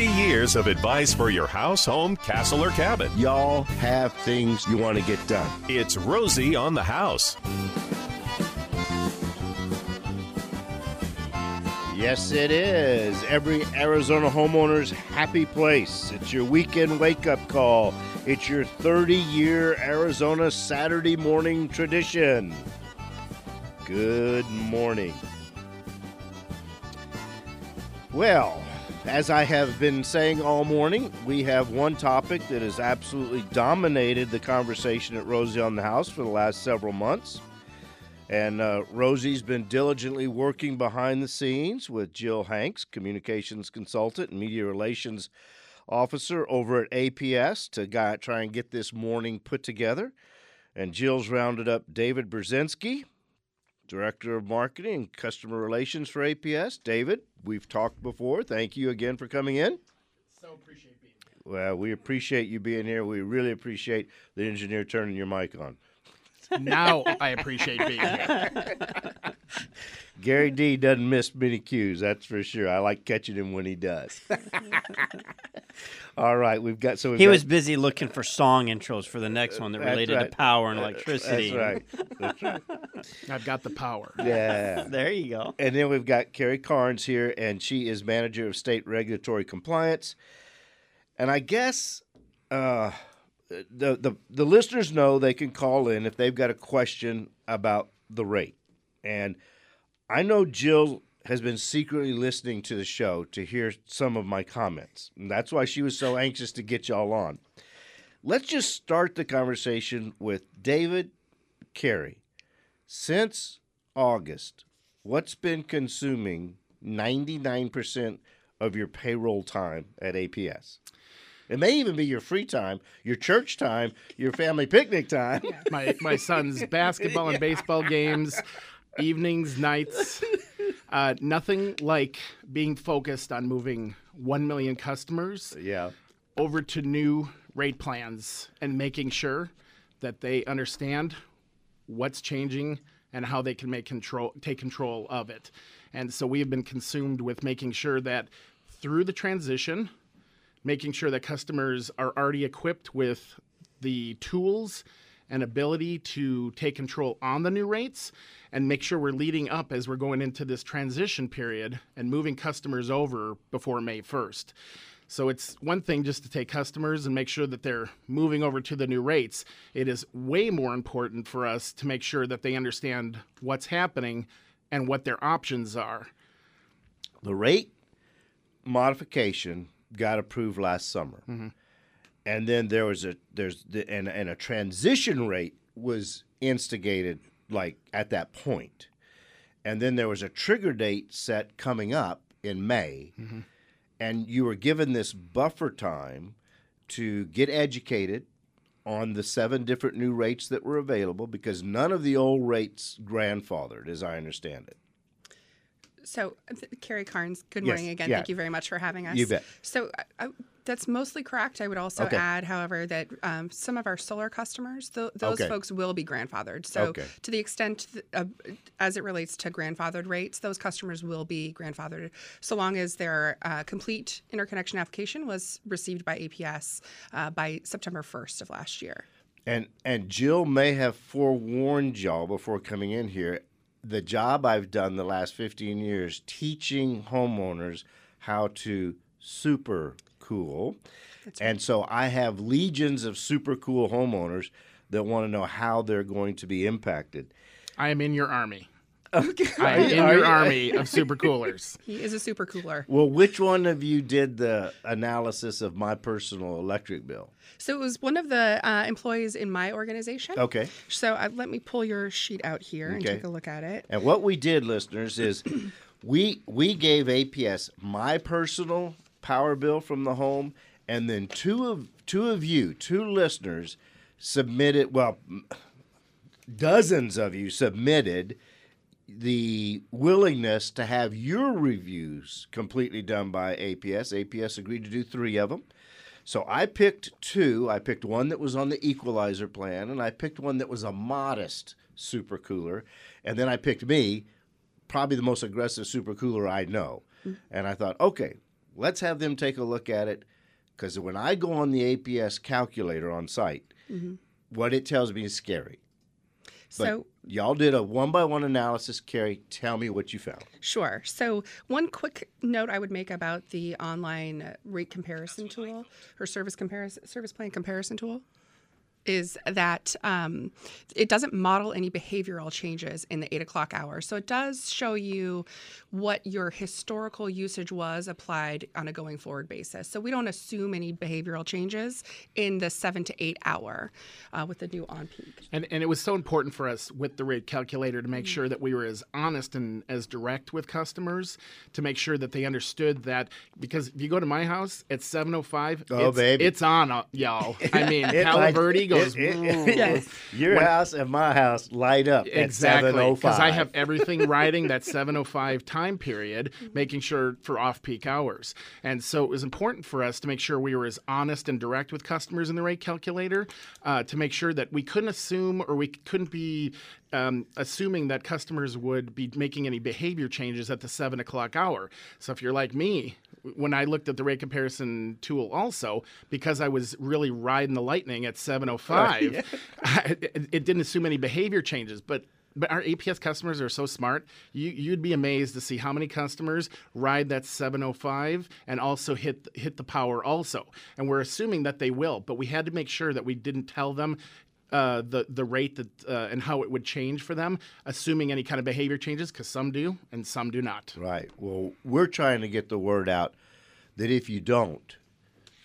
30 years of advice for your house, home, castle, or cabin. Y'all have things you want to get done. It's Rosie on the House. Yes, it is. Every Arizona homeowner's happy place. It's your weekend wake up call. It's your 30 year Arizona Saturday morning tradition. Good morning. Well, as I have been saying all morning, we have one topic that has absolutely dominated the conversation at Rosie on the House for the last several months. And uh, Rosie's been diligently working behind the scenes with Jill Hanks, communications consultant and media relations officer over at APS, to guy, try and get this morning put together. And Jill's rounded up David Brzezinski, director of marketing and customer relations for APS. David, we've talked before. Thank you again for coming in. So appreciate being here. Well, we appreciate you being here. We really appreciate the engineer turning your mic on. Now I appreciate being here. Gary D doesn't miss many cues, that's for sure. I like catching him when he does. All right, we've got so we've He got- was busy looking for song intros for the next one that related right. to power and electricity. That's right. That's right. I've got the power. Yeah. There you go. And then we've got Carrie Carnes here, and she is manager of state regulatory compliance. And I guess uh, the, the the listeners know they can call in if they've got a question about the rate. And I know Jill has been secretly listening to the show to hear some of my comments. And that's why she was so anxious to get y'all on. Let's just start the conversation with David Carey. Since August, what's been consuming 99% of your payroll time at APS? It may even be your free time, your church time, your family picnic time. My my son's basketball and baseball games, evenings, nights. Uh, nothing like being focused on moving one million customers yeah. over to new rate plans and making sure that they understand what's changing and how they can make control take control of it. And so we have been consumed with making sure that through the transition, making sure that customers are already equipped with the tools and ability to take control on the new rates and make sure we're leading up as we're going into this transition period and moving customers over before May 1st. So it's one thing just to take customers and make sure that they're moving over to the new rates. It is way more important for us to make sure that they understand what's happening and what their options are. The rate modification got approved last summer. Mm-hmm. And then there was a there's the, and and a transition rate was instigated like at that. And then there was a trigger date set coming up in May. Mm-hmm. And you were given this buffer time to get educated on the seven different new rates that were available because none of the old rates grandfathered as I understand it. So, uh, Carrie Carnes, good Yes, morning again. yeah. Thank you very much for having us. You bet. So, I, I, that's mostly correct. I would also Okay. add, however, that um, some of our solar customers, th- those Okay. folks will be grandfathered. So, Okay. to the extent th- uh, as it relates to grandfathered rates, those customers will be grandfathered so long as their uh, complete interconnection application was received by APS uh, by September 1st of last year. And and Jill may have forewarned y'all before coming in here. The job I've done the last 15 years teaching homeowners how to super cool. And so I have legions of super cool homeowners that want to know how they're going to be impacted. I am in your army. Okay. I am in your army of super coolers. He is a super cooler. Well, which one of you did the analysis of my personal electric bill? So, it was one of the uh, employees in my organization. Okay. So uh, let me pull your sheet out here and take a look at it. And what we did, listeners, is we we gave APS my personal power bill from the home, and then two of two of you, two listeners, submitted. Well, dozens of you submitted the willingness to have your reviews completely done by APS. APS agreed to do three of them. So I picked two. I picked one that was on the equalizer plan, and I picked one that was a modest super cooler. And then I picked me, probably the most aggressive super cooler I know. Mm. And I thought, okay, let's have them take a look at it because when I go on the APS calculator on site, mm-hmm. what it tells me is scary. But So y'all did a one by one analysis. Carrie, tell me what you found. Sure. So, one quick note I would make about the online rate comparison tool or service comparison service plan comparison tool is that um, it doesn't model any behavioral changes in the eight o'clock hour. So it does show you what your historical usage was applied on a going forward basis. So we don't assume any behavioral changes in the seven to eight hour uh, with the new on peak. And, and it was so important for us with the rate calculator to make sure that we were as honest and as direct with customers to make sure that they understood that because if you go to my house at 705 Oh, it's, baby. it's on uh, y'all i mean It Palo lights- Verde goes it- it- "Ooh." Yes. Your house and my house light up Exactly, at 705. because I have everything riding that 7:05 time period, making sure for off-peak hours, and so it was important for us to make sure we were as honest and direct with customers in the rate calculator, uh, to make sure that we couldn't assume or we couldn't be um, assuming that customers would be making any behavior changes at the seven o'clock hour. So if you're like me, when I looked at the rate comparison tool, also because I was really riding the lightning at 7:05, it, it didn't assume any behavior changes, but. But our APS customers are so smart. You, you'd be amazed to see how many customers ride that 705 and also hit hit the power also. And we're assuming that they will, but we had to make sure that we didn't tell them uh, the the rate that uh, and how it would change for them, assuming any kind of behavior changes, because some do and some do not. Right. Well, we're trying to get the word out that if you don't,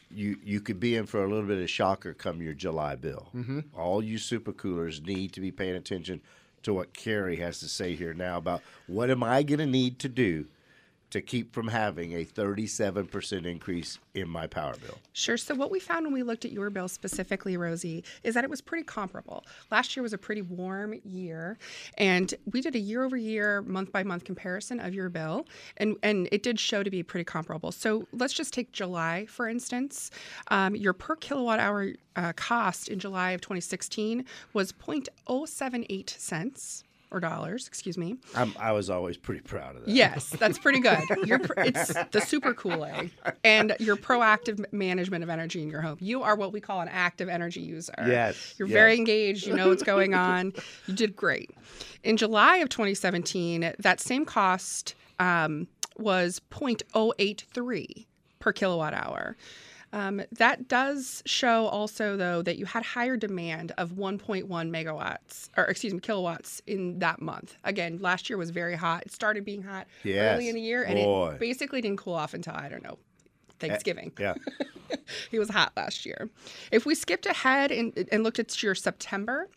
you you could be in for a little bit of shocker come your July bill. Mm-hmm. All you super coolers need to be paying attention to what Carrie has to say here now about what am I going to need to do to keep from having a 37% increase in my power bill. Sure. So, what we found when we looked at your bill specifically, Rosie, is that it was pretty comparable. Last year was a pretty warm year, and we did a year over year, month by month comparison of your bill, and, and it did show to be pretty comparable. So, let's just take July, for instance. Um, your per kilowatt hour uh, cost in July of 2016 was 0.078 cents. Or dollars, excuse me. I'm, I was always pretty proud of that. Yes, that's pretty good. You're pr- it's the super cool A, and your proactive management of energy in your home. You are what we call an active energy user. Yes, you're very engaged. You know what's going on. You did great. In July of 2017, that same cost um, was 0.083 per kilowatt hour. Um, that does show also, though, that you had higher demand of 1.1 megawatts, or excuse me, kilowatts in that month. Again, last year was very hot. It started being hot Yes. early in the year, and Boy. it basically didn't cool off until I don't know Thanksgiving. Yeah. He was hot last year. If we skipped ahead and, and looked at your September,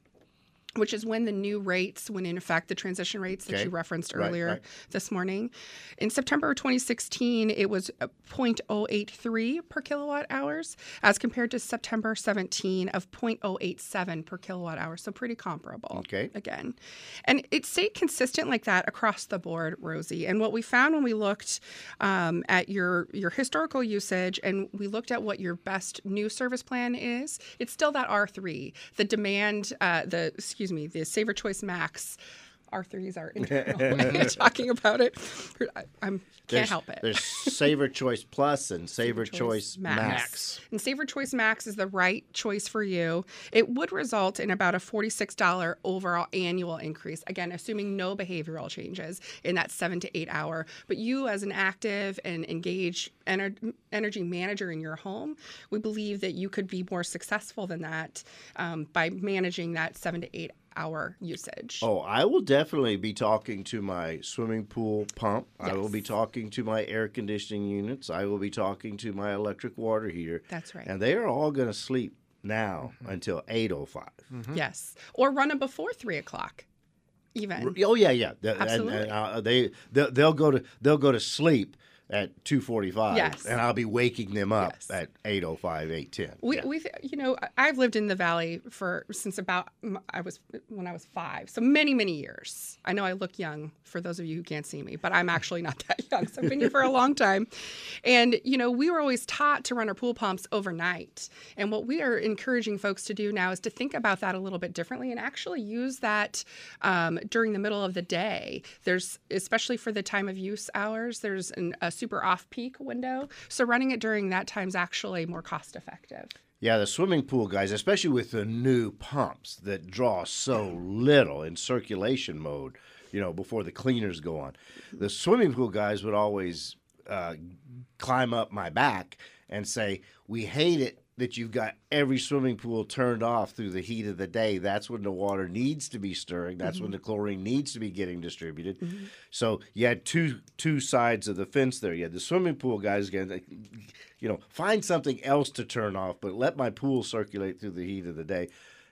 which is when the new rates went in effect, the transition rates that Okay. you referenced earlier right. this morning. In September of 2016, it was uh, 0.083 per kilowatt hours, as compared to September 17 of 0.087 per kilowatt hour. So pretty comparable. Okay. Again, and it stayed consistent like that across the board, Rosie. And what we found when we looked um, at your your historical usage and we looked at what your best new service plan is, it's still that R3. The demand, uh, the excuse me, the Saver Choice Max. R3s are internal way of talking about it. I, I'm can't There's- help it. There's Saver Choice Plus and Saver Choice, Max. Max. And Saver Choice Max is the right choice for you. It would result in about a $46 overall annual increase, again, assuming no behavioral changes in that seven to eight hour. But you, as an active and engaged ener- energy manager in your home, we believe that you could be more successful than that um, by managing that seven to eight hour usage. Oh, I will definitely be talking to my swimming pool pump. I will be talking to my air conditioning units. I will be talking to my electric water heater. That's right. And they are all going to sleep now Mm-hmm. until 8.05. Yes. Or run them before three o'clock, even. Oh yeah, yeah. The- and- Absolutely. And, uh, they they'll, they'll go to they'll go to sleep at 2:45 Yes. and I'll be waking them up Yes. at 8:05, 8:10. We, Yeah. we, you know, I've lived in the valley for since about I was when I was five, so many, many years. I know I look young for those of you who can't see me, but I'm actually not that young. So I've been here for a long time, and you know, we were always taught to run our pool pumps overnight. And what we are encouraging folks to do now is to think about that a little bit differently and actually use that um, during the middle of the day. There's especially for the time of use hours. There's an, a super off peak window. So running it during that time is actually more cost effective. Yeah, the swimming pool guys, especially with the new pumps that draw so little in circulation mode, you know, before the cleaners go on. The swimming pool guys would always uh, climb up my back and say, We hate it that you've got every swimming pool turned off through the heat of the day. That's when the water needs to be stirring. That's mm-hmm. when the chlorine needs to be getting distributed. Mm-hmm. So you had two two sides of the fence there. You had the swimming pool guys again. You know, find something else to turn off, but let my pool circulate through the heat of the day.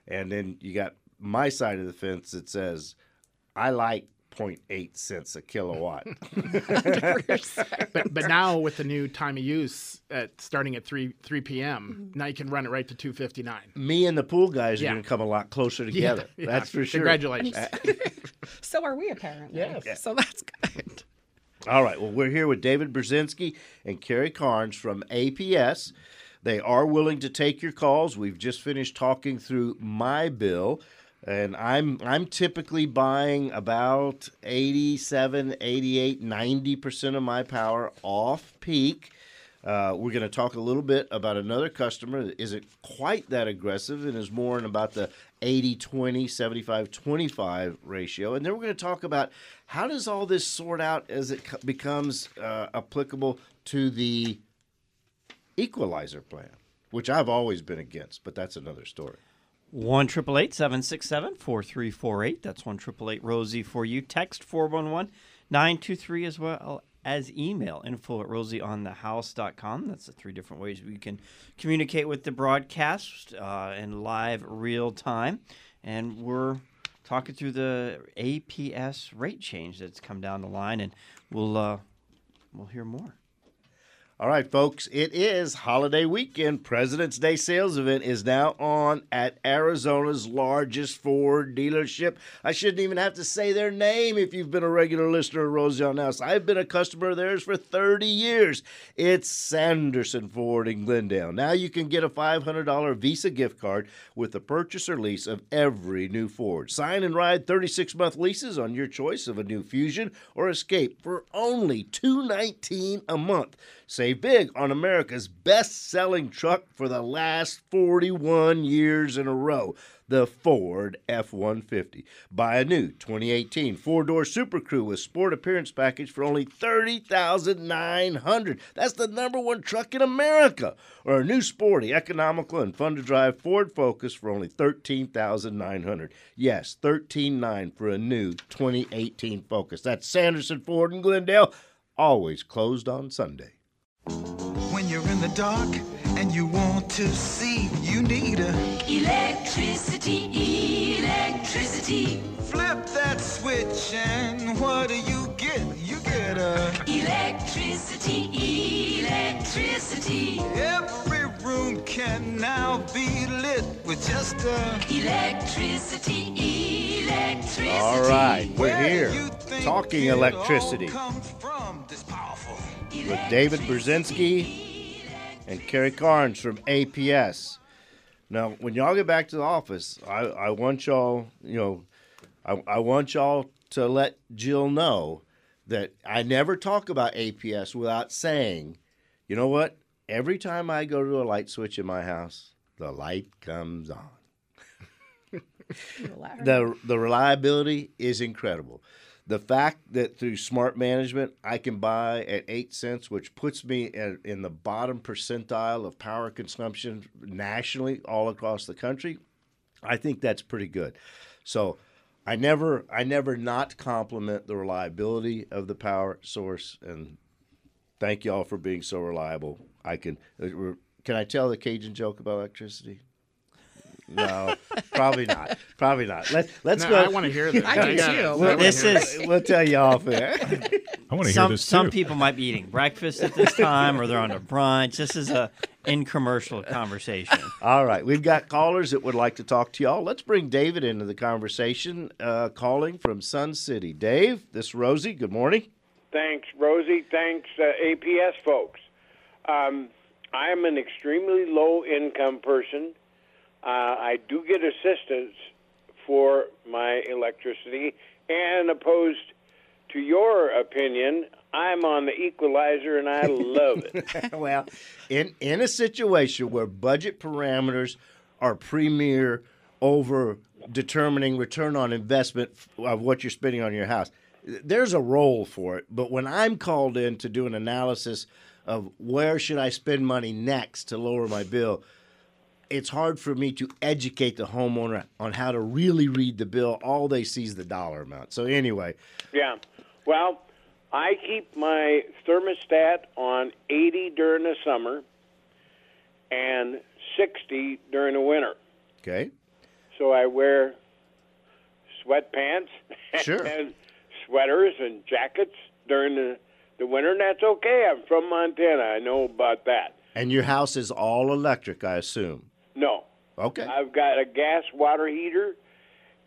And then you got my side of the fence that says, I like 0.8 cents a kilowatt. but, but now with the new time of use at starting at 3 3 p.m., mm-hmm. now you can run it right to 259. Me and the pool guys yeah. are going to come a lot closer together. Yeah, That's for sure. Congratulations. so are we apparently. Yes. So that's good. All right. Well, we're here with David Brzezinski and Kerry Carnes from APS. They are willing to take your calls. We've just finished talking through my bill and I'm I'm typically buying about 87, 88, 90% of my power off peak. Uh, we're going to talk a little bit about another customer that isn't quite that aggressive and is more in about the 80 20, 75 25 ratio. And then we're going to talk about how does all this sort out as it becomes uh, applicable to the equalizer plan, which I've always been against, but that's another story. One triple eight seven six seven four three four eight. That's one triple eight Rosie for you. Text 411 923 as well as email info at rosieonthehouse.com. That's the three different ways we can communicate with the broadcast uh, in live real time. And we're talking through the APS rate change that's come down the line, and we'll uh, we'll hear more. All right, folks, it is holiday weekend. President's Day sales event is now on at Arizona's largest Ford dealership. I shouldn't even have to say their name if you've been a regular listener of Rosie on House. I've been a customer of theirs for 30 years. It's Sanderson Ford in Glendale. Now you can get a $500 Visa gift card with the purchase or lease of every new Ford. Sign and ride 36 month leases on your choice of a new Fusion or Escape for only 219 a month. Save big on America's best selling truck for the last 41 years in a row the Ford F 150. Buy a new 2018 four door Super Crew with sport appearance package for only 30,900. That's the number one truck in America. Or a new sporty, economical, and fun to drive Ford Focus for only 13,900. Yes, $13,900 for a new 2018 Focus. That's Sanderson Ford in Glendale, always closed on Sunday. When you're in the dark and you want to see, you need a electricity, electricity. Flip that switch and what do you get? You get a electricity, electricity. Every room can now be lit with just a electricity, electricity. All right, we're here talking electricity with David Brzezinski and Kerry Carnes from APS. Now, when y'all get back to the office, I, I want y'all, you know, I, I want y'all to let Jill know that I never talk about APS without saying, you know what? Every time I go to a light switch in my house, the light comes on. the the reliability is incredible the fact that through smart management I can buy at eight cents, which puts me at, in the bottom percentile of power consumption nationally, all across the country, I think that's pretty good. So I never, I never not compliment the reliability of the power source, and thank you all for being so reliable. I can, uh, can I tell the Cajun joke about electricity? No, probably not. Probably not. Let, let's no, go. I want to hear this. I do too. Well, this is. We'll tell you off there. I want to hear this too. some people might be eating breakfast at this time, or they're on a brunch. This is a in commercial conversation. All right, we've got callers that would like to talk to y'all. Let's bring David into the conversation. Uh, calling from Sun City. Dave, this is Rosie. Good morning. Thanks, Rosie. Thanks, uh, APS folks. Um, I am an extremely low income person. Uh, I do get assistance for my electricity and opposed to your opinion, I'm on the equalizer and I love it. well, in in a situation where budget parameters are premier over determining return on investment of what you're spending on your house, there's a role for it. But when I'm called in to do an analysis of where should I spend money next to lower my bill, it's hard for me to educate the homeowner on how to really read the bill. All they see is the dollar amount. So anyway, Yeah. Well, I keep my thermostat on 80 during the summer and 60 during the winter. okay, So I wear sweatpants Sure. and sweaters and jackets during the, the winter, and that's okay. I'm from Montana. I know about that. and your house is all electric, I assume. No. Okay, I've got a gas water heater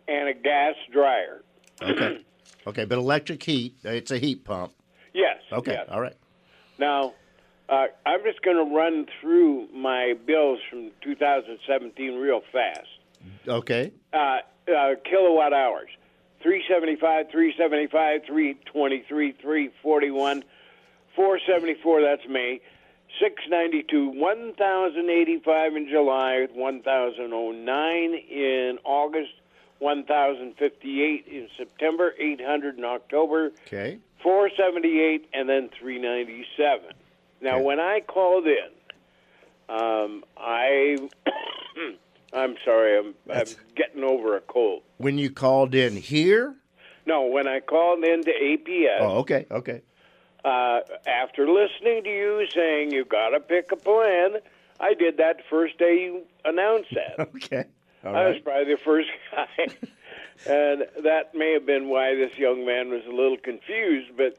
and a gas dryer. okay, okay. But electric heat, it's a heat pump. Yes. Okay, yes. all right. Now, uh, I'm just going to run through my bills from 2017 real fast. Okay, Uh, uh, kilowatt hours 375, 375, 323, 341, 474, that's May. 692, 1,085 in July, 1,009 in August, 1,058 in September, 800 in October, okay. 478 and then 397. Now, Okay. when I called in, um, I, I'm sorry, I'm, I'm getting over a cold. When you called in here, No, when I called in into APS, oh, okay, okay. Uh, after listening to you saying you got to pick a plan, I did that the first day you announced that. Okay. All I was probably the first guy. and that may have been why this young man was a little confused, but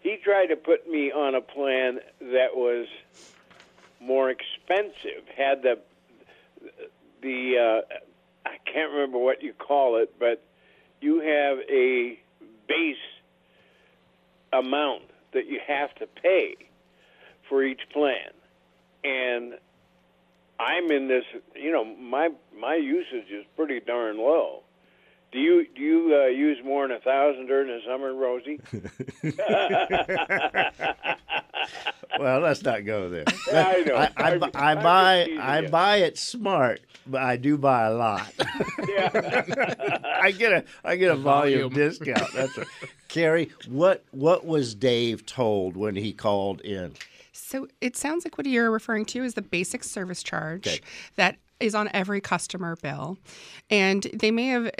he tried to put me on a plan that was more expensive, had the the uh, I can't remember what you call it, but you have a base amount that you have to pay for each plan. And I'm in this, you know, my my usage is pretty darn low. Do you do you uh, use more than a thousand during the summer, Rosie? Well, let's not go there. I know. I, I, I'm- I buy I you. buy it smart, but I do buy a lot. I get a I get a volume, Volume. discount. That's right. Carrie, what what was Dave told when he called in? So it sounds like what you're referring to is the basic service charge Okay. that is on every customer bill. And they may have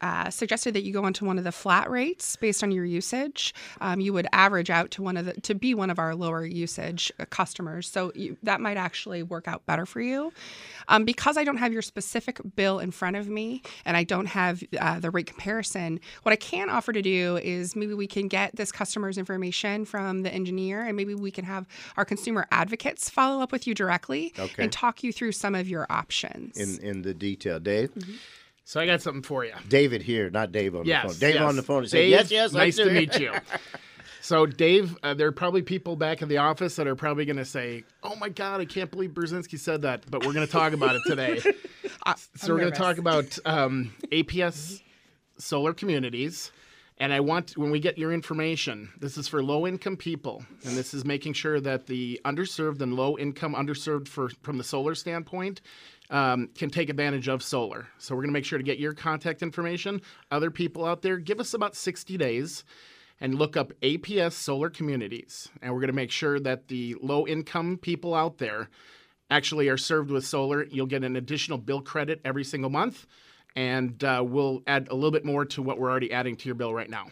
uh, suggested that you go onto one of the flat rates based on your usage. Um, you would average out to one of the to be one of our lower usage uh, customers. So you, that might actually work out better for you. Um, because I don't have your specific bill in front of me and I don't have uh, the rate comparison, what I can offer to do is maybe we can get this customer's information from the engineer and maybe we can have our consumer advocates follow up with you directly Okay. and talk you through some of your options. in in the detail, Dave. So I got something for you. David here, not Dave on Yes, the phone. Dave yes. on the phone. He said, Dave, "Yes, yes, I Nice to meet you. So, Dave, uh, there are probably people back in the office that are probably going to say, "Oh my God, I can't believe Brzezinski said that," but we're going to talk about it today. so, we're going to talk about um, APS solar communities. And I want, when we get your information, this is for low income people. And this is making sure that the underserved and low income, underserved for, from the solar standpoint, um, can take advantage of solar. So we're going to make sure to get your contact information. Other people out there, give us about 60 days and look up APS solar communities. And we're going to make sure that the low income people out there actually are served with solar. You'll get an additional bill credit every single month. And uh, we'll add a little bit more to what we're already adding to your bill right now.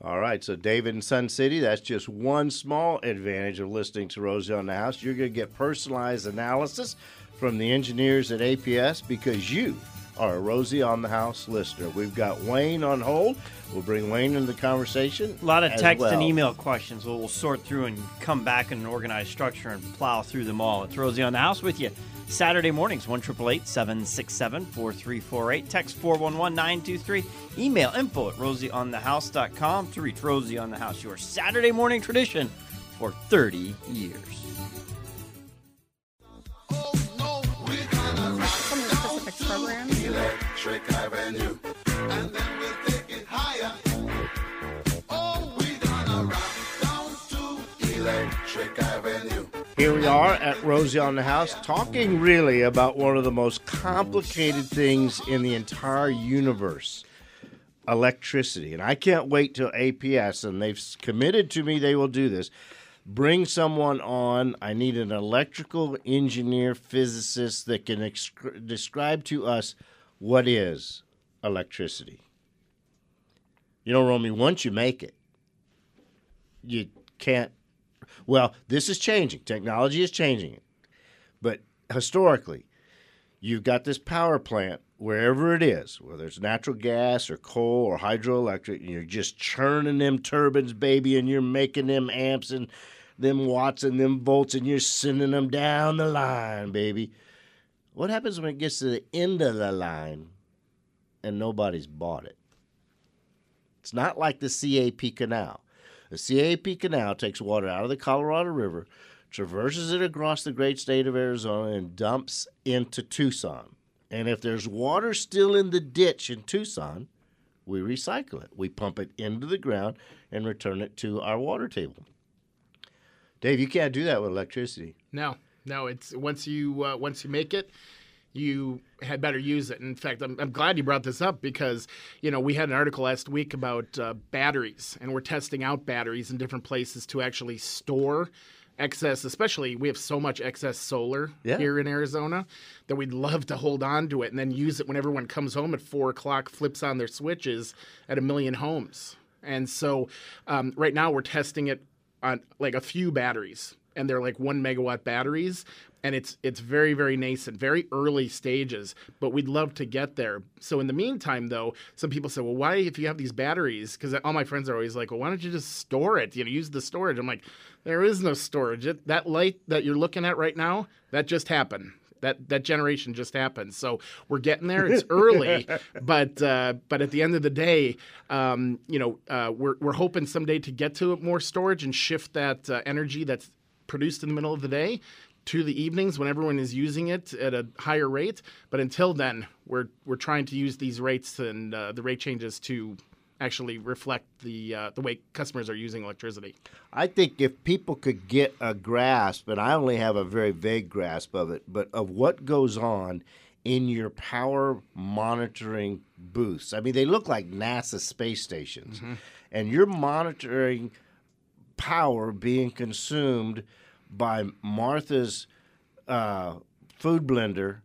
All right, so David in Sun City, that's just one small advantage of listening to Rosie on the House. You're going to get personalized analysis from the engineers at APS because you a Rosie on the House listener. We've got Wayne on hold. We'll bring Wayne into the conversation. A lot of text and email questions. We'll, we'll sort through and come back in an organized structure and plow through them all. It's Rosie on the House with you. Saturday mornings, 1 767 4348. Text 411 923. Email info at rosieonthehouse.com to reach Rosie on the House, your Saturday morning tradition for 30 years. Electric Avenue. And then we'll take it higher. Oh, we gonna rock down to Electric Avenue. Here we are at Rosie on the House talking really about one of the most complicated things in the entire universe electricity. And I can't wait till APS, and they've committed to me they will do this Bring someone on. I need an electrical engineer, physicist that can ex- describe to us what is electricity. You know, Romy, once you make it, you can't. Well, this is changing. Technology is changing it. But historically, you've got this power plant wherever it is, whether it's natural gas or coal or hydroelectric, and you're just churning them turbines, baby, and you're making them amps and them watts and them volts, and you're sending them down the line, baby. What happens when it gets to the end of the line and nobody's bought it? It's not like the CAP canal. The CAP canal takes water out of the Colorado River, traverses it across the great state of Arizona, and dumps into Tucson. And if there's water still in the ditch in Tucson, we recycle it. We pump it into the ground and return it to our water table. Dave, you can't do that with electricity. No, no. It's once you uh, once you make it, you had better use it. In fact, I'm, I'm glad you brought this up because you know we had an article last week about uh, batteries, and we're testing out batteries in different places to actually store excess. Especially, we have so much excess solar Yeah. here in Arizona that we'd love to hold on to it and then use it when everyone comes home at four o'clock, flips on their switches at a million homes. And so, um, right now we're testing it on like a few batteries and they're like one megawatt batteries and it's it's very very nascent very early stages but we'd love to get there. So in the meantime though some people say well why if you have these batteries? Because all my friends are always like well why don't you just store it? You know use the storage. I'm like there is no storage. It, that light that you're looking at right now that just happened that that generation just happened. So we're getting there. It's early, but uh, but at the end of the day, um, you know, uh, we're we're hoping someday to get to more storage and shift that uh, energy that's produced in the middle of the day to the evenings when everyone is using it at a higher rate. But until then, we're we're trying to use these rates and uh, the rate changes to actually reflect the uh, the way customers are using electricity. I think if people could get a grasp, and I only have a very vague grasp of it, but of what goes on in your power monitoring booths. I mean, they look like NASA space stations, and you're monitoring power being consumed by Martha's uh, food blender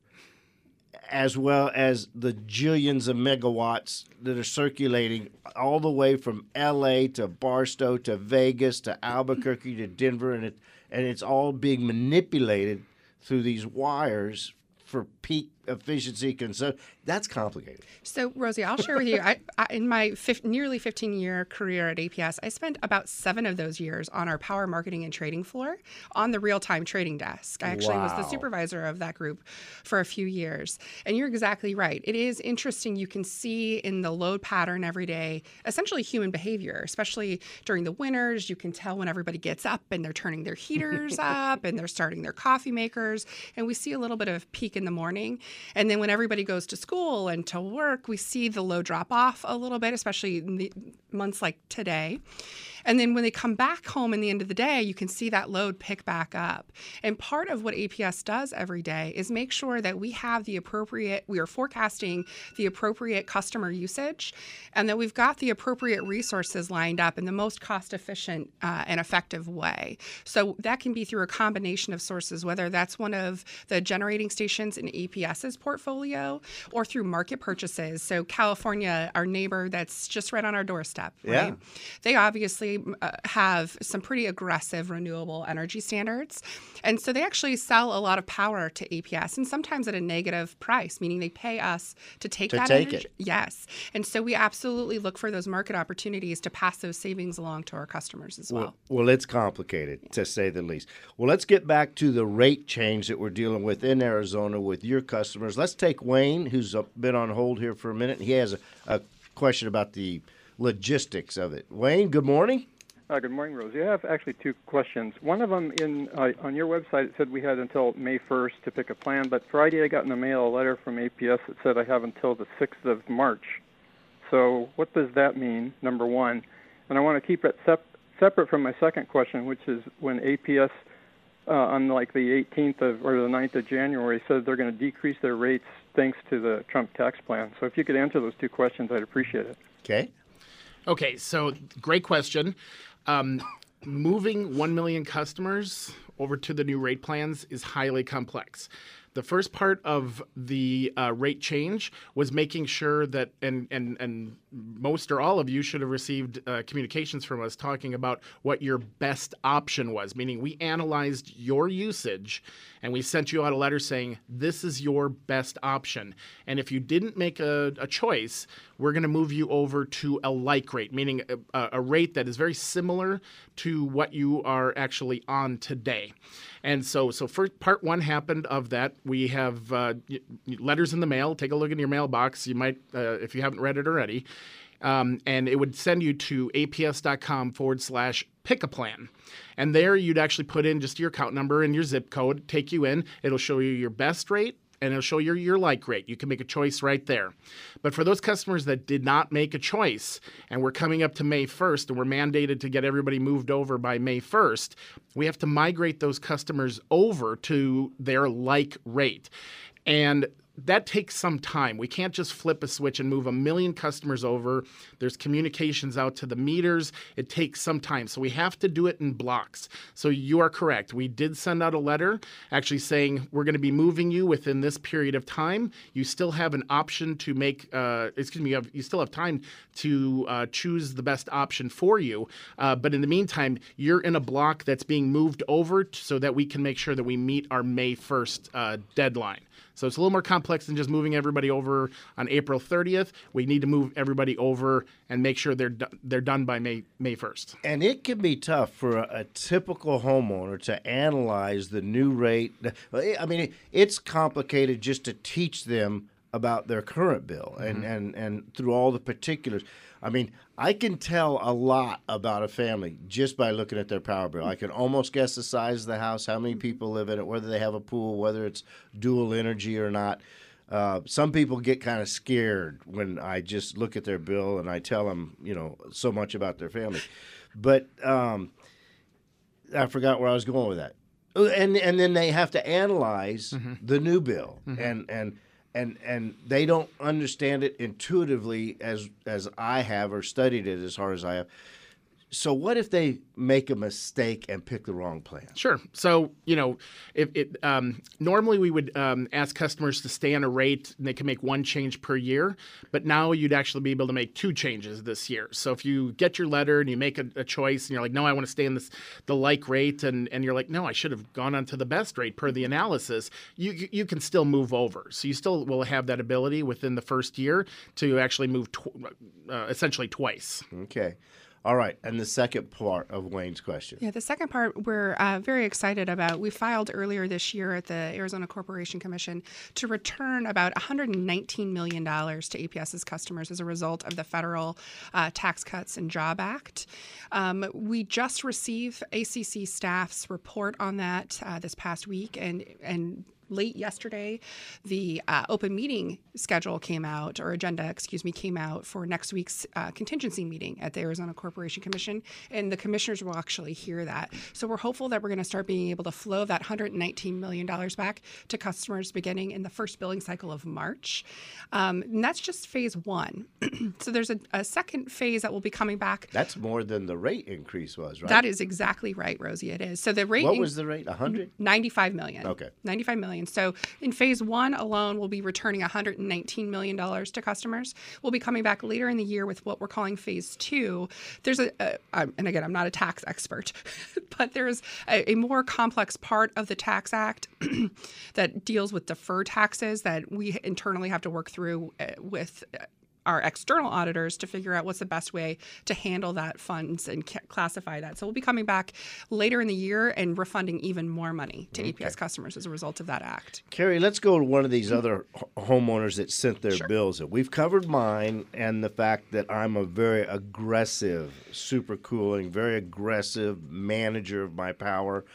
as well as the jillions of megawatts that are circulating all the way from LA to Barstow to Vegas to Albuquerque to Denver and it and it's all being manipulated through these wires for peak efficiency consumption. That's complicated. So, Rosie, I'll share with you. I, I, in my fif- nearly 15 year career at APS, I spent about seven of those years on our power marketing and trading floor on the real time trading desk. I actually was the supervisor of that group for a few years. And you're exactly right. It is interesting. You can see in the load pattern every day, essentially human behavior, especially during the winters. You can tell when everybody gets up and they're turning their heaters up and they're starting their coffee makers. And we see a little bit of peak in the morning. And then when everybody goes to school and to work, we see the low drop off a little bit, especially in the months like today. And then when they come back home in the end of the day, you can see that load pick back up. And part of what APS does every day is make sure that we have the appropriate, we are forecasting the appropriate customer usage and that we've got the appropriate resources lined up in the most cost efficient uh, and effective way. So that can be through a combination of sources, whether that's one of the generating stations in APS's portfolio or through market purchases. So California, our neighbor that's just right on our doorstep, Yeah. They obviously uh, have some pretty aggressive renewable energy standards. And so they actually sell a lot of power to APS and sometimes at a negative price, meaning they pay us to take To that take energy. it. Yes. And so we absolutely look for those market opportunities to pass those savings along to our customers as well. Well, well, it's complicated to say the least. Well, let's get back to the rate change that we're dealing with in Arizona with your customers. Let's take Wayne, who's been on hold here for a minute. He has a, a question about the logistics of it. Wayne, good morning. Uh, good morning, Rosie. I have actually two questions. One of them in uh, on your website it said we had until May 1st to pick a plan, but Friday I got in the mail a letter from APS that said I have until the 6th of March. So what does that mean? Number one, and I want to keep it sep- separate from my second question, which is when APS uh, on like the 18th of or the 9th of January said they're going to decrease their rates thanks to the Trump tax plan. So if you could answer those two questions, I'd appreciate it. Okay. Okay, so great question. Um, moving 1 million customers over to the new rate plans is highly complex. The first part of the uh, rate change was making sure that, and, and, and most or all of you should have received uh, communications from us talking about what your best option was, meaning we analyzed your usage and we sent you out a letter saying, this is your best option. And if you didn't make a, a choice, we're going to move you over to a like rate, meaning a, a rate that is very similar to what you are actually on today. And so, so first part one happened of that. We have uh, letters in the mail. Take a look in your mailbox. You might, uh, if you haven't read it already. Um, and it would send you to aps.com forward slash pick a plan. And there you'd actually put in just your account number and your zip code, take you in. It'll show you your best rate and it'll show you your like rate. You can make a choice right there. But for those customers that did not make a choice and we're coming up to May 1st and we're mandated to get everybody moved over by May 1st, we have to migrate those customers over to their like rate. And that takes some time. We can't just flip a switch and move a million customers over. There's communications out to the meters. It takes some time. So we have to do it in blocks. So you are correct. We did send out a letter actually saying we're going to be moving you within this period of time. You still have an option to make, uh, excuse me, you, have, you still have time to uh, choose the best option for you. Uh, but in the meantime, you're in a block that's being moved over so that we can make sure that we meet our May 1st uh, deadline. So it's a little more complex than just moving everybody over on April 30th. We need to move everybody over and make sure they're do- they're done by May May 1st. And it can be tough for a, a typical homeowner to analyze the new rate. I mean, it's complicated just to teach them about their current bill and, mm-hmm. and, and through all the particulars. I mean, I can tell a lot about a family just by looking at their power bill. I can almost guess the size of the house, how many people live in it, whether they have a pool, whether it's dual energy or not. Uh, some people get kind of scared when I just look at their bill and I tell them, you know, so much about their family. But um, I forgot where I was going with that. Uh, And and then they have to analyze the new bill and and and and they don't understand it intuitively as as I have or studied it as hard as I have. So what if they make a mistake and pick the wrong plan? Sure. So you know, if it um, normally we would um, ask customers to stay on a rate, and they can make one change per year. But now you'd actually be able to make two changes this year. So if you get your letter and you make a, a choice, and you're like, no, I want to stay in this the like rate, and and you're like, no, I should have gone on to the best rate per the analysis. You you can still move over. So you still will have that ability within the first year to actually move tw- uh, essentially twice. Okay. All right. And the second part of Wayne's question. Yeah, the second part we're uh, very excited about. We filed earlier this year at the Arizona Corporation Commission to return about $119 million to APS's customers as a result of the federal uh, Tax Cuts and Job Act. Um, we just received ACC staff's report on that uh, this past week, and and late yesterday, the uh, open meeting schedule came out, or agenda, excuse me, came out for next week's uh, contingency meeting at the Arizona Corporation Commission, and the commissioners will actually hear that. So we're hopeful that we're going to start being able to flow that $119 million back to customers beginning in the first billing cycle of March. Um, and that's just phase one. so there's a, a second phase that will be coming back. That's more than the rate increase was, right? That is exactly right, Rosie. It is. So the rate. What was the rate? 100? 95 million. Okay. 95 million. So in phase one alone, we'll be returning 119 million dollars to customers. We'll be coming back later in the year with what we're calling phase two. There's a, a and again, I'm not a tax expert, but there's a, a more complex part of the Tax Act that deals with deferred taxes that we internally have to work through uh, with. Our external auditors to figure out what's the best way to handle that funds and ca- classify that. So we'll be coming back later in the year and refunding even more money to APS customers as a result of that act. Carrie, let's go to one of these other homeowners that sent their bills in. We've covered mine and the fact that I'm a very aggressive supercooling, very aggressive manager of my power.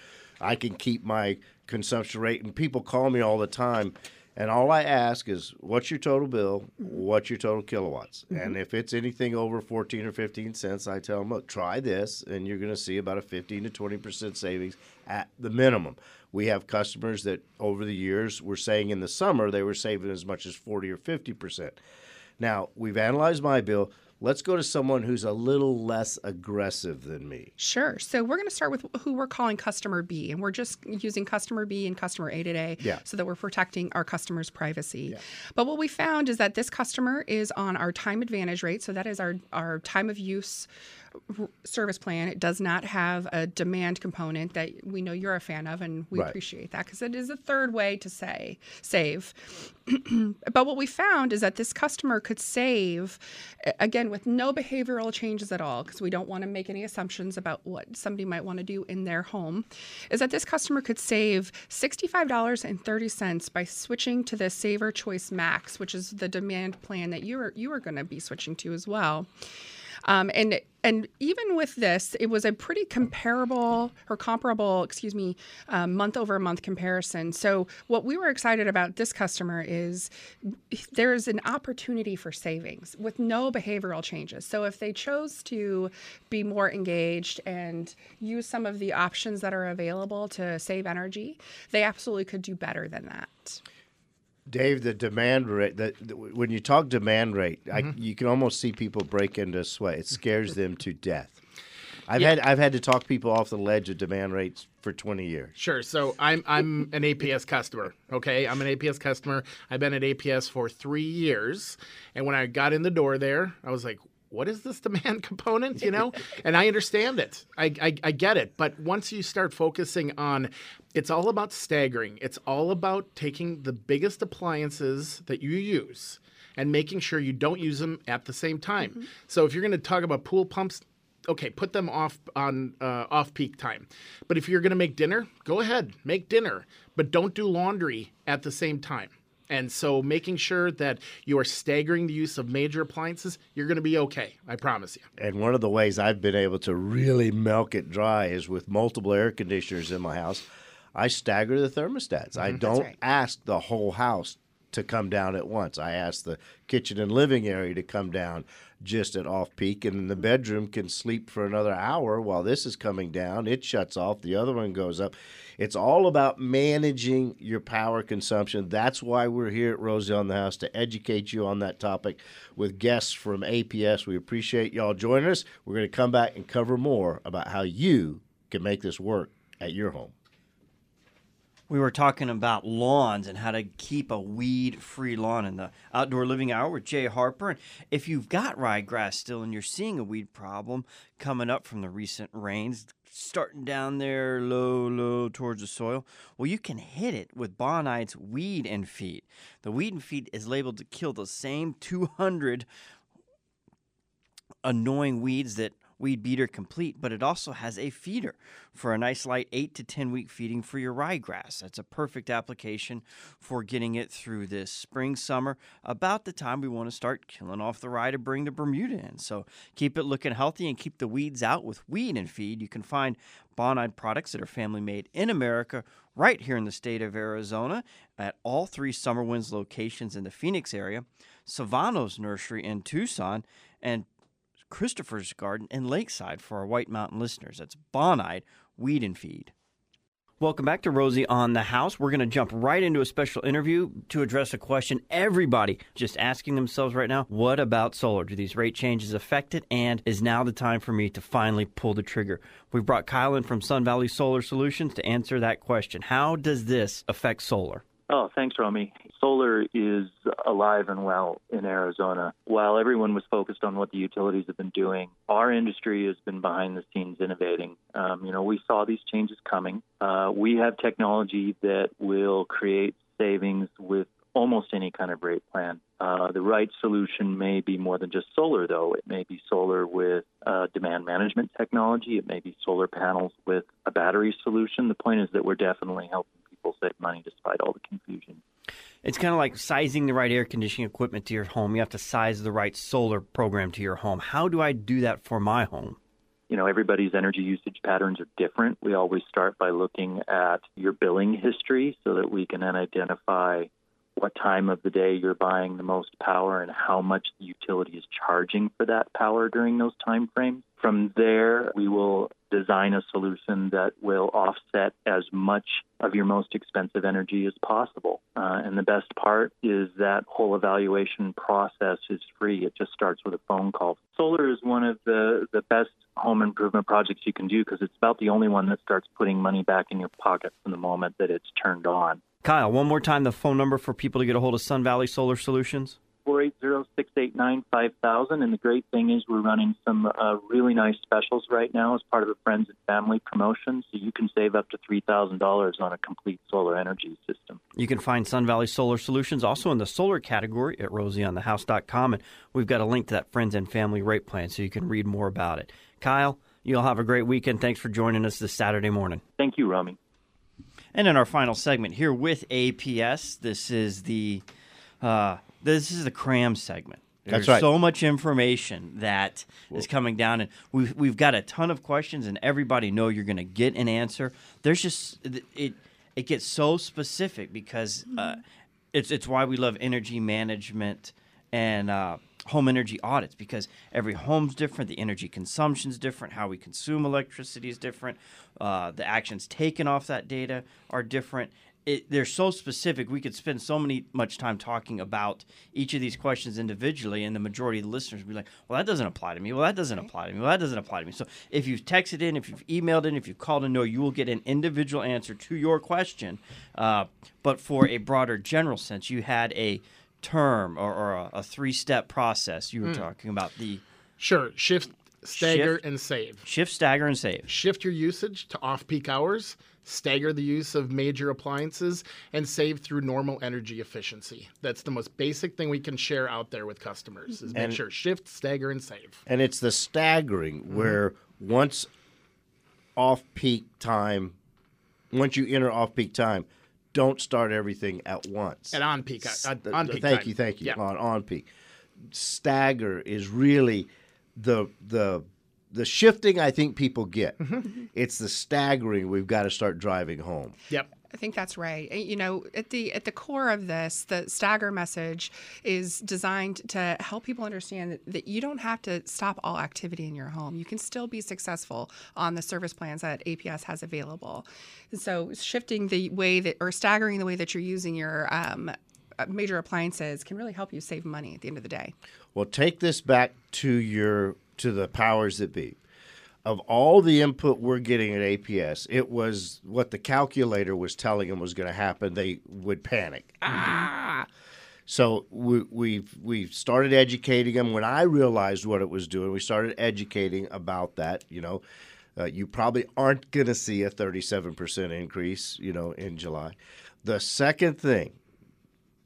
I can keep my consumption rate, and people call me all the time And all I ask is, what's your total bill? Mm-hmm. What's your total kilowatts? Mm-hmm. And if it's anything over 14 or 15 cents, I tell them, look, try this, and you're going to see about a 15 to 20% savings at the minimum. We have customers that over the years were saying in the summer they were saving as much as 40 or 50%. Now, we've analyzed my bill. Let's go to someone who's a little less aggressive than me. Sure. So we're going to start with who we're calling customer B, and we're just using customer B and customer A today Yeah. so that we're protecting our customers' privacy. But what we found is that this customer is on our time advantage rate. So that is our, our time of use service plan. It does not have a demand component that we know you're a fan of, and we Right. appreciate that because it is a third way to say save. but what we found is that this customer could save again with no behavioral changes at all because we don't want to make any assumptions about what somebody might want to do in their home is that this customer could save $65.30 by switching to the saver choice max which is the demand plan that you are you are going to be switching to as well um, and and even with this, it was a pretty comparable or comparable, excuse me, uh, month over month comparison. So what we were excited about this customer is there is an opportunity for savings with no behavioral changes. So if they chose to be more engaged and use some of the options that are available to save energy, they absolutely could do better than that. Dave, the demand rate, that when you talk demand rate, I, mm-hmm. you can almost see people break into sweat. It scares them to death. I've had I've had to talk people off the ledge of demand rates for 20 years. Sure. So I'm I'm an APS customer. Okay, I'm an APS customer. I've been at APS for three years, and when I got in the door there, I was like, "What is this demand component?" You know, and I understand it. I, I I get it. But once you start focusing on, it's all about staggering. It's all about taking the biggest appliances that you use and making sure you don't use them at the same time. So if you're going to talk about pool pumps, okay, put them off on uh, off peak time. But if you're going to make dinner, go ahead, make dinner, but don't do laundry at the same time. And so making sure that you are staggering the use of major appliances, you're going to be okay. I promise you. And one of the ways I've been able to really milk it dry is with multiple air conditioners in my house. I stagger the thermostats. I mm-hmm. don't right. ask the whole house to come down at once. I ask the kitchen and living area to come down just at off peak, and the bedroom can sleep for another hour while this is coming down. It shuts off, the other one goes up. It's all about managing your power consumption. That's why we're here at Rosie on the House to educate you on that topic with guests from APS. We appreciate y'all joining us. We're going to come back and cover more about how you can make this work at your home. We were talking about lawns and how to keep a weed free lawn in the outdoor living hour with Jay Harper. And if you've got ryegrass still and you're seeing a weed problem coming up from the recent rains, starting down there low, low towards the soil, well, you can hit it with Bonide's Weed and Feed. The Weed and Feed is labeled to kill the same 200 annoying weeds that Weed Beater Complete, but it also has a feeder for a nice light 8 to 10 week feeding for your ryegrass. That's a perfect application for getting it through this spring, summer, about the time we want to start killing off the rye to bring the Bermuda in. So keep it looking healthy and keep the weeds out with Weed and Feed. You can find Bonide products that are family made in America right here in the state of Arizona at all three Summer Winds locations in the Phoenix area, Civano's Nursery in Tucson, and Christopher's Garden in Lakeside for our White Mountain listeners. That's Bonide Weed and Feed. Welcome back to Rosie on the House. We're going to jump right into a special interview to address a question everybody just asking themselves right now. What about solar? Do these rate changes affect it? And is now the time for me to finally pull the trigger? We've brought Kyle in from Sun Valley Solar Solutions to answer that question. How does this affect solar? Oh, thanks, Romey. Solar is alive and well in Arizona. While everyone was focused on what the utilities have been doing, our industry has been behind the scenes innovating. Um, you know, we saw these changes coming. Uh, we have technology that will create savings with almost any kind of rate plan. Uh, the right solution may be more than just solar, though. It may be solar with uh, demand management technology. It may be solar panels with a battery solution. The point is that we're definitely helping people save money despite all the confusion. It's kind of like sizing the right air conditioning equipment to your home. You have to size the right solar program to your home. How do I do that for my home? you know everybody's energy usage patterns are different we always start by looking at your billing history so that we can then identify what time of the day you're buying the most power and how much the utility is charging for that power during those time frames. From there, we will design a solution that will offset as much of your most expensive energy as possible. Uh, and the best part is that whole evaluation process is free. It just starts with a phone call. Solar is one of the, the best home improvement projects you can do because it's about the only one that starts putting money back in your pocket from the moment that it's turned on. Kyle, one more time the phone number for people to get a hold of Sun Valley Solar Solutions. 480-689-5000 and the great thing is we're running some uh, really nice specials right now as part of a friends and family promotion so you can save up to $3000 on a complete solar energy system You can find Sun Valley Solar Solutions also in the solar category at rosieonthehouse.com. And we've got a link to that friends and family rate plan so you can read more about it. Kyle, you'll have a great weekend. Thanks for joining us this Saturday morning. thank you Romey And in our final segment here with APS, this is the uh, this is the cram segment. That's There's right. so much information that is coming down, and we've we've got a ton of questions, and everybody know you're going to get an answer. There's just it it gets so specific because uh, it's it's why we love energy management and uh, home energy audits because every home's different, the energy consumption's different, how we consume electricity is different, uh, the actions taken off that data are different. It, they're so specific. We could spend so many much time talking about each of these questions individually, and the majority of the listeners would be like, "Well, that doesn't apply to me. Well, that doesn't apply to me. Well, that doesn't apply to me." So, if you've texted in, if you've emailed in, if you've called in, no, you will get an individual answer to your question. Uh, but for a broader general sense, you had a term or, or a, a three-step process. You were Mm. talking about the Sure. Shift, stagger, Shift. and save. shift, stagger, and save. Shift your usage to off peak hours, stagger the use of major appliances, and save through normal energy efficiency. That's the most basic thing we can share out there with customers is make sure shift, stagger, and save. And it's the staggering where once off peak time, once you enter off peak time, don't start everything at once. And on peak, uh, on peak thank time. you, thank you. Yeah. On on peak, stagger is really the the the shifting. I think people get. Mm-hmm. It's the staggering we've got to start driving home. Yep. I think that's right. You know, at the at the core of this, the stagger message is designed to help people understand that, that you don't have to stop all activity in your home. You can still be successful on the service plans that APS has available. And so, shifting the way that or staggering the way that you're using your um, uh, major appliances can really help you save money at the end of the day. Well, take this back to your to the powers that be. Of all the input we're getting at APS, it was what the calculator was telling them was going to happen. They would panic. Ah! So we, we've we've started educating them. When I realized what it was doing, we started educating about that. You know, uh, you probably aren't going to see a 37% increase. You know, in July. The second thing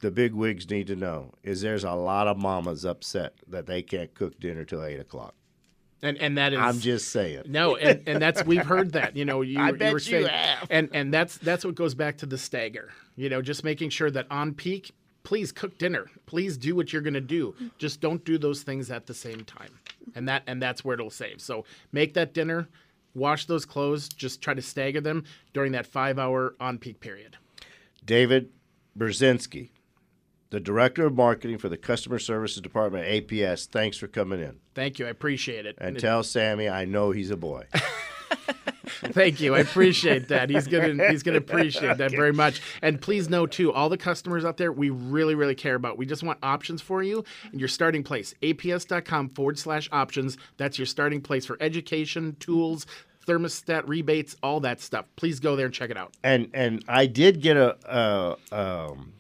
the big wigs need to know is there's a lot of mamas upset that they can't cook dinner till eight o'clock. And and that is I'm just saying. No, and, and that's we've heard that. You know, you, I you bet were you saying, have. and and that's that's what goes back to the stagger. You know, just making sure that on peak, please cook dinner. Please do what you're going to do. Just don't do those things at the same time. And that and that's where it'll save. So make that dinner, wash those clothes. Just try to stagger them during that five hour on peak period. David Brzezinski, the director of marketing for the customer services department at APS. Thanks for coming in. Thank you. I appreciate it. And it- tell Sammy I know he's a boy. Thank you. I appreciate that. He's gonna he's gonna appreciate that very much. And please know too, all the customers out there, we really, really care about. We just want options for you and your starting place. APS.com forward slash options. That's your starting place for education, tools, thermostat rebates, all that stuff. Please go there and check it out. and and I did get a a, um,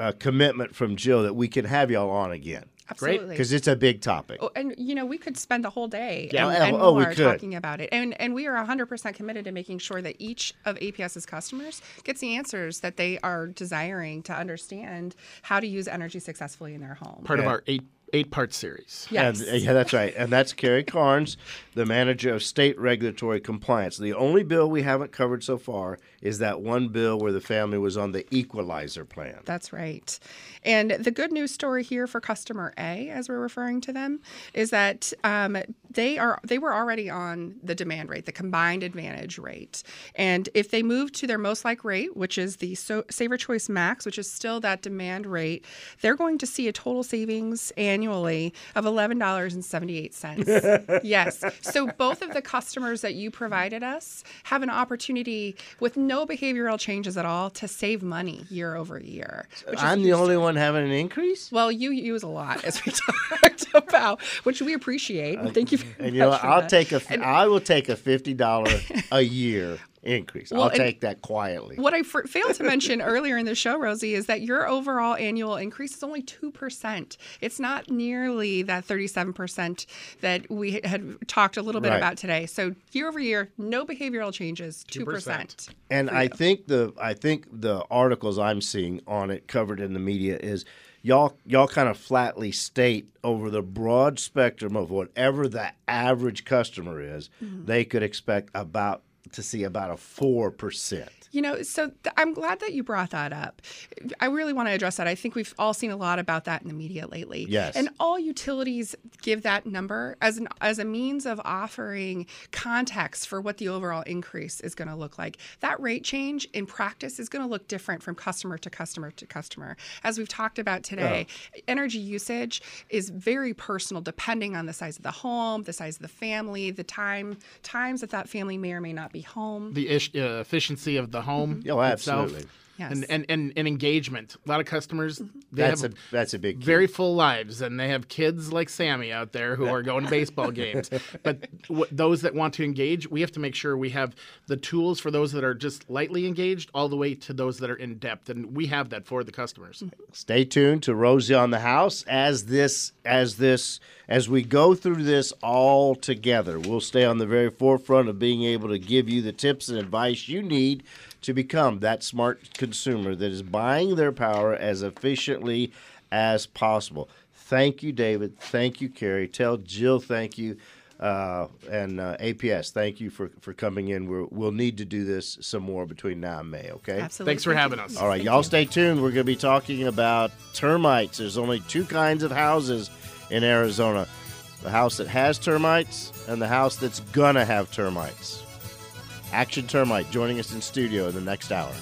a commitment from Jill that we can have y'all on again Absolutely. because it's a big topic. Oh, and you know, we could spend the whole day Yeah. and, oh, and Oh, we more could. talking about it. And and we are 100% committed to making sure that each of APS's customers gets the answers that they are desiring to understand how to use energy successfully in their home. Part of our eight eight part series. Yes. And, yeah, that's right. And that's Carrie Carnes, the manager of state regulatory compliance. The only bill we haven't covered so far is that one bill where the family was on the equalizer plan. That's right. And the good news story here for customer A, as we're referring to them, is that um, they are they were already on the demand rate, the combined advantage rate, and if they move to their most like rate, which is the so, Saver Choice Max, which is still that demand rate, they're going to see a total savings annually of eleven dollars and seventy eight cents. yes, so both of the customers that you provided us have an opportunity with no behavioral changes at all to save money year over year. I'm the only one having an increase. Well, you use a lot, as we talked about, which we appreciate. And thank you And you know, I'll that. take a, And I will take a fifty dollar a year increase. Well, I'll take that quietly. What I f- failed to mention earlier in the show, Rosie, is that your overall annual increase is only 2%. It's not nearly that 37% that we had talked a little bit Right. about today. So year over year, no behavioral changes, 2%. And I think the I think the articles I'm seeing on it covered in the media is y'all y'all kind of flatly state over the broad spectrum of whatever the average customer is, Mm-hmm. they could expect about to see about a four percent. You know, so th- I'm glad that you brought that up. I really want to address that. I think we've all seen a lot about that in the media lately. Yes. And all utilities give that number as an as a means of offering context for what the overall increase is going to look like. That rate change in practice is going to look different from customer to customer to customer. As we've talked about today, energy usage is very personal depending on the size of the home, the size of the family, the time times that that family may or may not be home. the ish, uh, efficiency of the home. Mm-hmm. Oh, itself. absolutely. Yes. And, and, and, and engagement. A lot of customers, they That's have a that's a big key. very full lives, and they have kids like Sammy out there who are going to baseball games. But w- those that want to engage, we have to make sure we have the tools for those that are just lightly engaged, all the way to those that are in depth, and we have that for the customers. Stay tuned to Rosie on the House as this as this as we go through this all together. We'll stay on the very forefront of being able to give you the tips and advice you need to become that smart consumer that is buying their power as efficiently as possible. Thank you, David. Thank you, Carrie. Tell Jill thank you. Uh, and uh, APS, thank you for, for coming in. We're, we'll need to do this some more between now and May, okay? Absolutely. Thanks for having us. All right, Thank y'all you. stay tuned. We're going to be talking about termites. There's only two kinds of houses in Arizona the house that has termites and the house that's going to have termites. Action Termite joining us in studio in the next hour.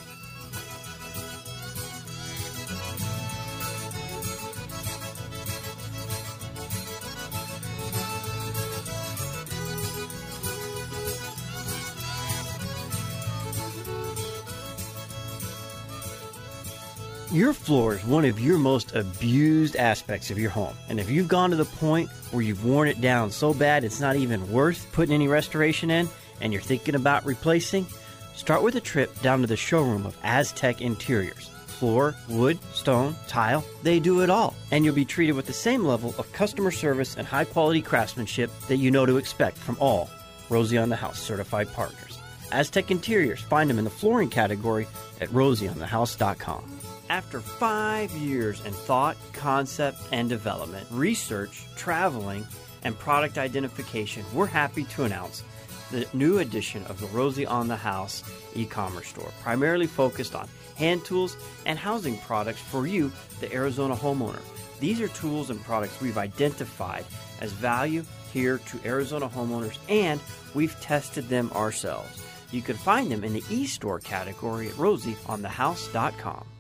Your floor is one of your most abused aspects of your home. And if you've gone to the point where you've worn it down so bad it's not even worth putting any restoration in and you're thinking about replacing, start with a trip down to the showroom of Aztec Interiors. Floor, wood, stone, tile, they do it all. And you'll be treated with the same level of customer service and high quality craftsmanship that you know to expect from all Rosie on the House certified partners. Aztec Interiors, find them in the flooring category at rosieonthehouse.com. After five years in thought, concept, and development, research, traveling, and product identification, we're happy to announce the new edition of the Rosie on the House e commerce store, primarily focused on hand tools and housing products for you, the Arizona homeowner. These are tools and products we've identified as value here to Arizona homeowners, and we've tested them ourselves. You can find them in the e store category at rosieonthehouse.com.